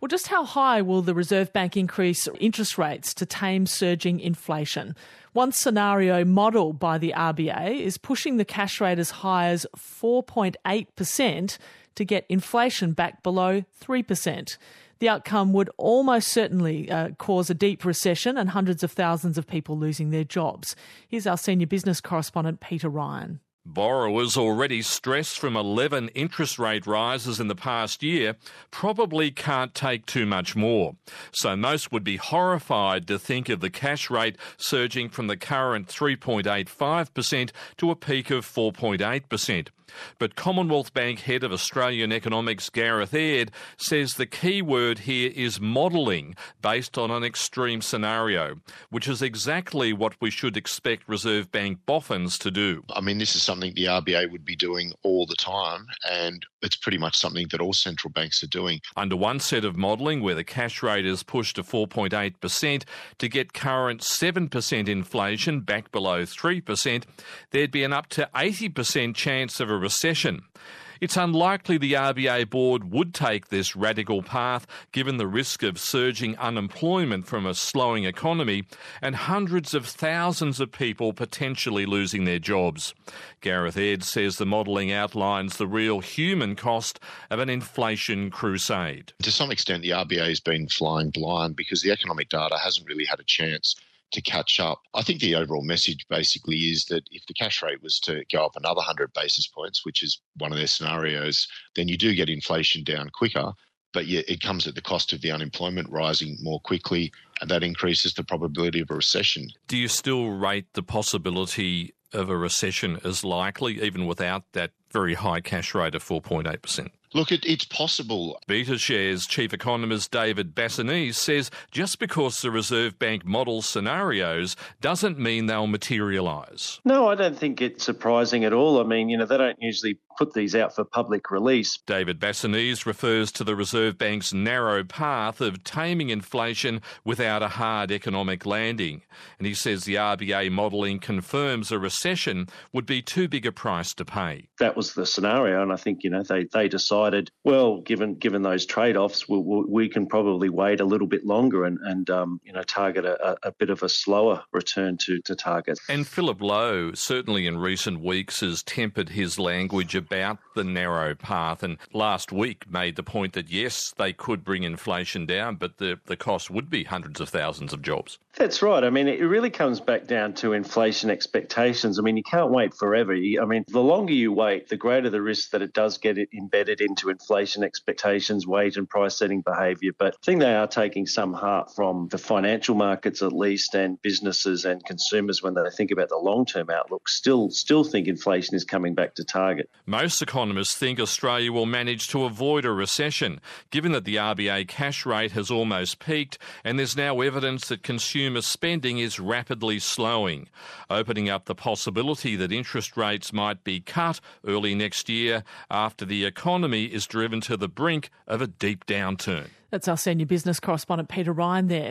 Well, just how high will the Reserve Bank increase interest rates to tame surging inflation? One scenario modelled by the RBA is pushing the cash rate as high as 4.8% to get inflation back below 3%. The outcome would almost certainly uh, cause a deep recession and hundreds of thousands of people losing their jobs. Here's our senior business correspondent, Peter Ryan. Borrowers already stressed from 11 interest rate rises in the past year probably can't take too much more. So most would be horrified to think of the cash rate surging from the current 3.85% to a peak of 4.8%. But Commonwealth Bank head of Australian economics Gareth Aird says the key word here is modelling based on an extreme scenario, which is exactly what we should expect Reserve Bank boffins to do. I mean, this is something the RBA would be doing all the time, and it's pretty much something that all central banks are doing. Under one set of modelling, where the cash rate is pushed to 4.8% to get current 7% inflation back below 3%, there'd be an up to 80% chance of a recession. It's unlikely the RBA board would take this radical path given the risk of surging unemployment from a slowing economy and hundreds of thousands of people potentially losing their jobs. Gareth Aird says the modelling outlines the real human cost of an inflation crusade. To some extent, the RBA has been flying blind because the economic data hasn't really had a chance to catch up. I think the overall message basically is that if the cash rate was to go up another 100 basis points, which is one of their scenarios, then you do get inflation down quicker. But yet it comes at the cost of the unemployment rising more quickly, and that increases the probability of a recession. Do you still rate the possibility of a recession as likely, even without that very high cash rate of 4.8%? Look, it, it's possible. BetaShares chief economist David Bassanese says just because the Reserve Bank models scenarios doesn't mean they'll materialise. No, I don't think it's surprising at all. I mean, you know, they don't usually put these out for public release. David Bassanese refers to the Reserve Bank's narrow path of taming inflation without a hard economic landing. And he says the RBA modelling confirms a recession would be too big a price to pay. That was the scenario, and I think, you know, they, they decided, well, given given those trade offs, we, we, can probably wait a little bit longer and, and um, you know, target a, a bit of a slower return to, to target. And Philip Lowe, certainly in recent weeks, has tempered his language about the narrow path and last week made the point that yes, they could bring inflation down, but the, the cost would be hundreds of thousands of jobs. That's right. I mean, it really comes back down to inflation expectations. I mean, you can't wait forever. I mean, the longer you wait, the greater the risk that it does get embedded into inflation expectations, wage and price setting behaviour. But I think they are taking some heart from the financial markets, at least, and businesses and consumers when they think about the long term outlook. Still, still think inflation is coming back to target. Most economists think Australia will manage to avoid a recession, given that the RBA cash rate has almost peaked and there's now evidence that consumer spending is rapidly slowing, opening up the possibility that interest rates might be cut early next year after the economy is driven to the brink of a deep downturn. That's our senior business correspondent, Peter Ryan, there.